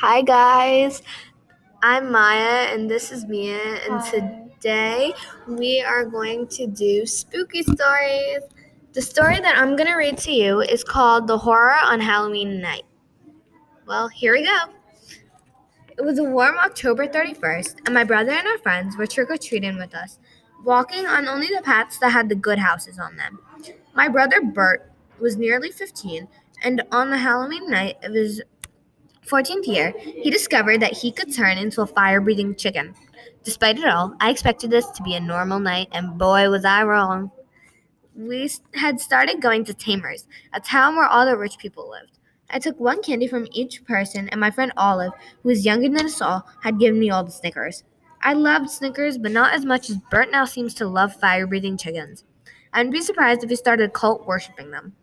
Hi guys, I'm Maya and this is Mia, and Hi. today we are going to do spooky stories. The story that I'm going to read to you is called The Horror on Halloween Night. Well, here we go. It was a warm October 31st, and my brother and our friends were trick or treating with us, walking on only the paths that had the good houses on them. My brother Bert was nearly 15, and on the Halloween night of his 14th year, he discovered that he could turn into a fire breathing chicken. Despite it all, I expected this to be a normal night, and boy, was I wrong. We had started going to Tamers, a town where all the rich people lived. I took one candy from each person, and my friend Olive, who was younger than us all, had given me all the Snickers. I loved Snickers, but not as much as Bert now seems to love fire breathing chickens. I wouldn't be surprised if he started cult worshipping them.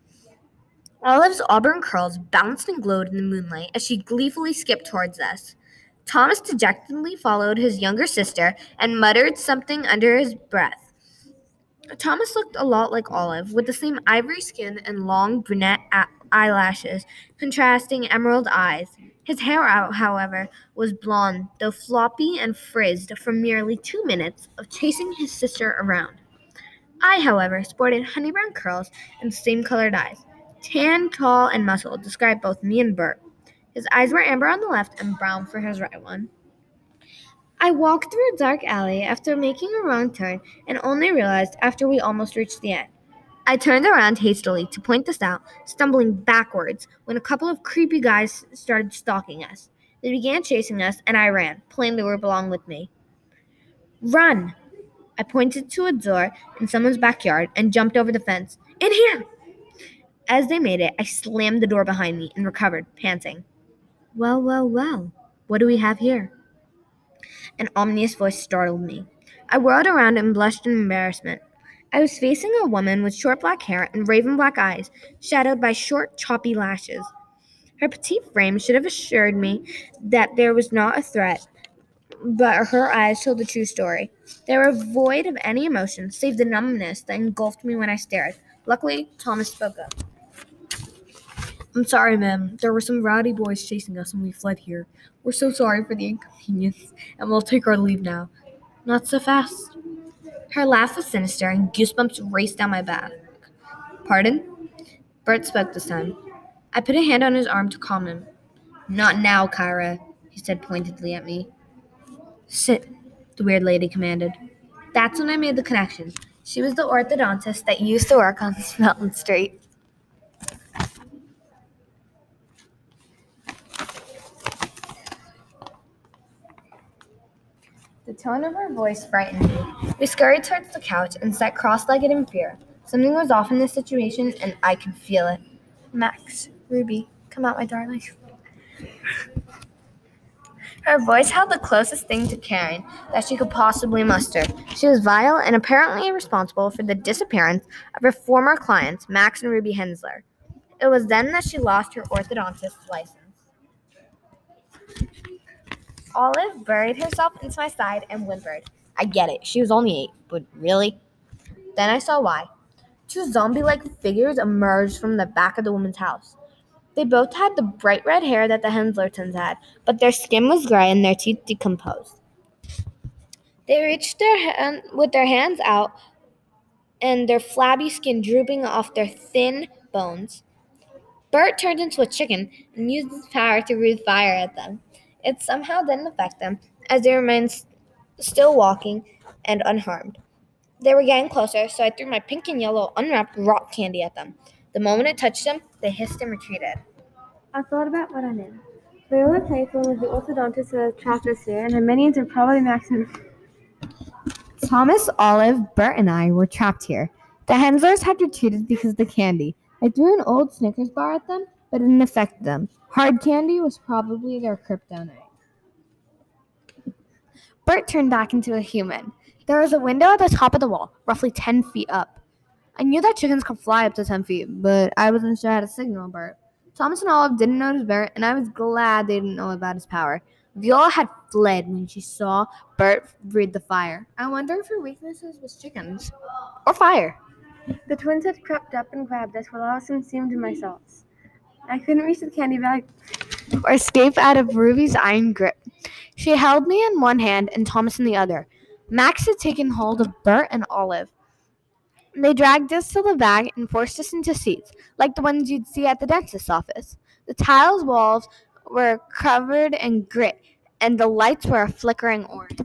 Olive's auburn curls bounced and glowed in the moonlight as she gleefully skipped towards us. Thomas dejectedly followed his younger sister and muttered something under his breath. Thomas looked a lot like Olive, with the same ivory skin and long brunette a- eyelashes, contrasting emerald eyes. His hair, out, however, was blonde, though floppy and frizzed from nearly two minutes of chasing his sister around. I, however, sported honey brown curls and same colored eyes. Tan, tall, and muscled described both me and Bert. His eyes were amber on the left and brown for his right one. I walked through a dark alley after making a wrong turn and only realized after we almost reached the end. I turned around hastily to point this out, stumbling backwards when a couple of creepy guys started stalking us. They began chasing us, and I ran, plainly were belong with me. Run! I pointed to a door in someone's backyard and jumped over the fence. In here! As they made it, I slammed the door behind me and recovered, panting. Well, well, well, what do we have here? An ominous voice startled me. I whirled around and blushed in embarrassment. I was facing a woman with short black hair and raven black eyes, shadowed by short, choppy lashes. Her petite frame should have assured me that there was not a threat, but her eyes told the true story. They were void of any emotion save the numbness that engulfed me when I stared. Luckily, Thomas spoke up. I'm sorry, ma'am. There were some rowdy boys chasing us and we fled here. We're so sorry for the inconvenience, and we'll take our leave now. Not so fast. Her laugh was sinister, and goosebumps raced down my back. Pardon? Bert spoke this time. I put a hand on his arm to calm him. Not now, Kyra, he said pointedly at me. Sit, the weird lady commanded. That's when I made the connection. She was the orthodontist that used to work on Smelton Street. The tone of her voice frightened me. We scurried towards the couch and sat cross legged in fear. Something was off in this situation, and I could feel it. Max, Ruby, come out, my darling. Her voice held the closest thing to caring that she could possibly muster. She was vile and apparently responsible for the disappearance of her former clients, Max and Ruby Hensler. It was then that she lost her orthodontist's license. Olive buried herself into my side and whimpered. I get it. She was only eight, but really? Then I saw why. Two zombie like figures emerged from the back of the woman's house. They both had the bright red hair that the Henslertons had, but their skin was gray and their teeth decomposed. They reached their hand with their hands out and their flabby skin drooping off their thin bones. Bert turned into a chicken and used his power to breathe fire at them. It somehow didn't affect them, as they remained s- still walking and unharmed. They were getting closer, so I threw my pink and yellow unwrapped rock candy at them. The moment it touched them, they hissed and retreated. I thought about what I knew. Viola Playphone was the orthodontist who had trapped us here, and her minions are probably Max and Thomas, Olive, Bert, and I were trapped here. The Henslers had retreated because of the candy. I threw an old Snickers bar at them, but it didn't affect them. Hard candy was probably their kryptonite. Bert turned back into a human. There was a window at the top of the wall, roughly 10 feet up. I knew that chickens could fly up to 10 feet, but I wasn't sure how to signal Bert. Thomas and Olive didn't notice Bert, and I was glad they didn't know about his power. Viola had fled when she saw Bert breathe the fire. I wonder if her weaknesses was chickens or fire. The twins had crept up and grabbed us while I was consumed in my salts. I couldn't reach the candy bag or escape out of Ruby's iron grip. She held me in one hand and Thomas in the other. Max had taken hold of Bert and Olive. They dragged us to the back and forced us into seats, like the ones you'd see at the dentist's office. The tiles walls were covered in grit, and the lights were a flickering orange.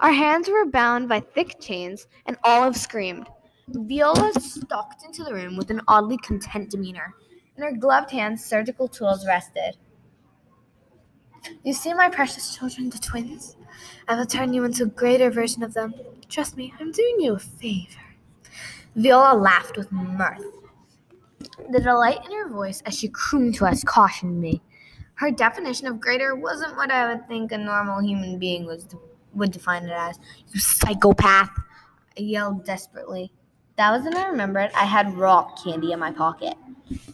Our hands were bound by thick chains, and Olive screamed. Viola stalked into the room with an oddly content demeanor. In her gloved hands, surgical tools rested. You see, my precious children, the twins? I will turn you into a greater version of them. Trust me, I'm doing you a favor. Viola laughed with mirth. The delight in her voice as she crooned to us cautioned me. Her definition of greater wasn't what I would think a normal human being was would define it as. You psychopath! I yelled desperately. That was when I remembered I had rock candy in my pocket.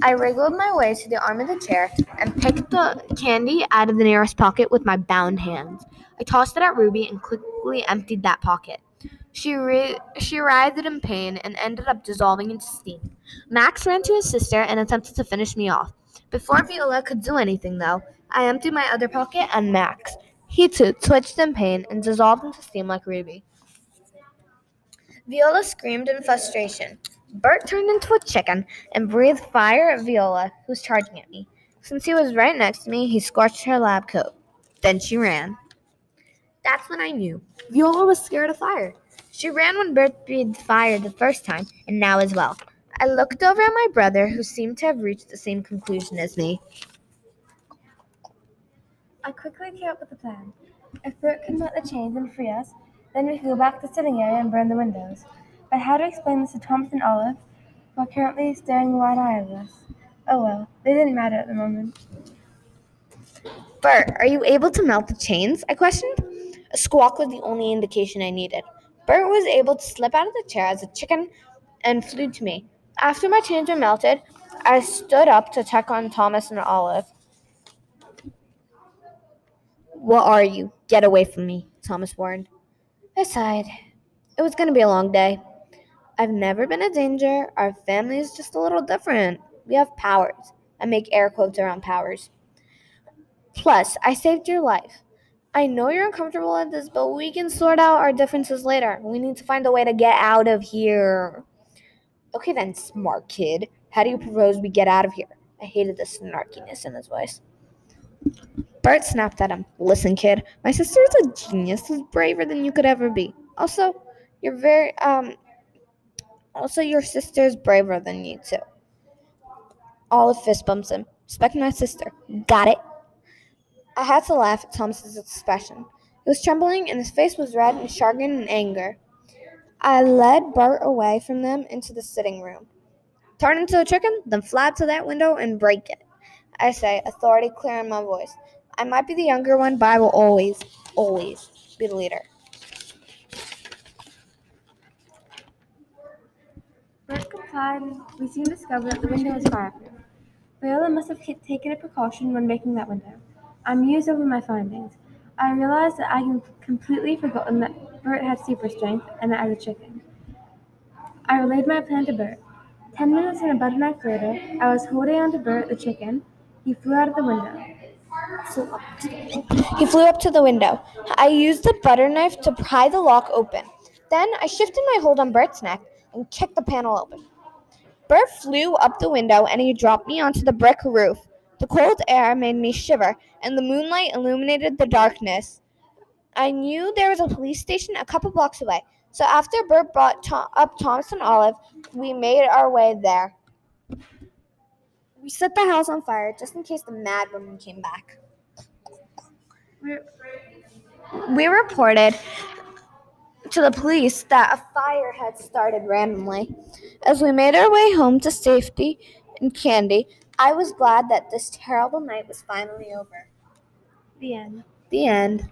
I wriggled my way to the arm of the chair and picked the candy out of the nearest pocket with my bound hands. I tossed it at Ruby and quickly emptied that pocket. She, re- she writhed in pain and ended up dissolving into steam. Max ran to his sister and attempted to finish me off. Before Viola could do anything, though, I emptied my other pocket and Max. He too twitched in pain and dissolved into steam like Ruby. Viola screamed in frustration. Bert turned into a chicken and breathed fire at Viola, who was charging at me. Since he was right next to me, he scorched her lab coat. Then she ran. That's when I knew. Viola was scared of fire. She ran when Bert breathed fire the first time, and now as well. I looked over at my brother, who seemed to have reached the same conclusion as me. I quickly came up with a plan. If Bert can melt the chains and free us, then we could go back to the sitting area and burn the windows. But how to explain this to Thomas and Olive, who are currently staring wide-eyed at us? Oh well, they didn't matter at the moment. Bert, are you able to melt the chains? I questioned. A squawk was the only indication I needed. Bert was able to slip out of the chair as a chicken and flew to me. After my chains were melted, I stood up to check on Thomas and Olive. What are you? Get away from me, Thomas warned. I sighed. It was going to be a long day. I've never been in danger. Our family is just a little different. We have powers. I make air quotes around powers. Plus, I saved your life. I know you're uncomfortable at this, but we can sort out our differences later. We need to find a way to get out of here. Okay, then, smart kid. How do you propose we get out of here? I hated the snarkiness in his voice. Bert snapped at him. Listen, kid, my sister is a genius who's braver than you could ever be. Also, you're very, um, also, your sister's braver than you, too. Olive fist bumps him. Respect my sister. Got it? I had to laugh at Thomas's expression. He was trembling, and his face was red and chagrin and anger. I led Bert away from them into the sitting room. Turn into a chicken, then fly to that window and break it. I say, authority clear in my voice. I might be the younger one, but I will always, always be the leader. Bert complied, and we soon discovered that the window was fireproof. Viola must have taken a precaution when making that window. I mused over my findings. I realized that I had completely forgotten that Bert had super strength and that I was a chicken. I relayed my plan to Bert. Ten minutes and a butter later, I was holding on to Bert the chicken. He flew out of the window. He flew up to the window. I used the butter knife to pry the lock open. Then I shifted my hold on Bert's neck and kicked the panel open. Bert flew up the window and he dropped me onto the brick roof. The cold air made me shiver, and the moonlight illuminated the darkness. I knew there was a police station a couple blocks away, so after Bert brought Tom- up Thomas and Olive, we made our way there. We set the house on fire just in case the mad woman came back. We reported to the police that a fire had started randomly. As we made our way home to safety and candy, I was glad that this terrible night was finally over. The end. The end.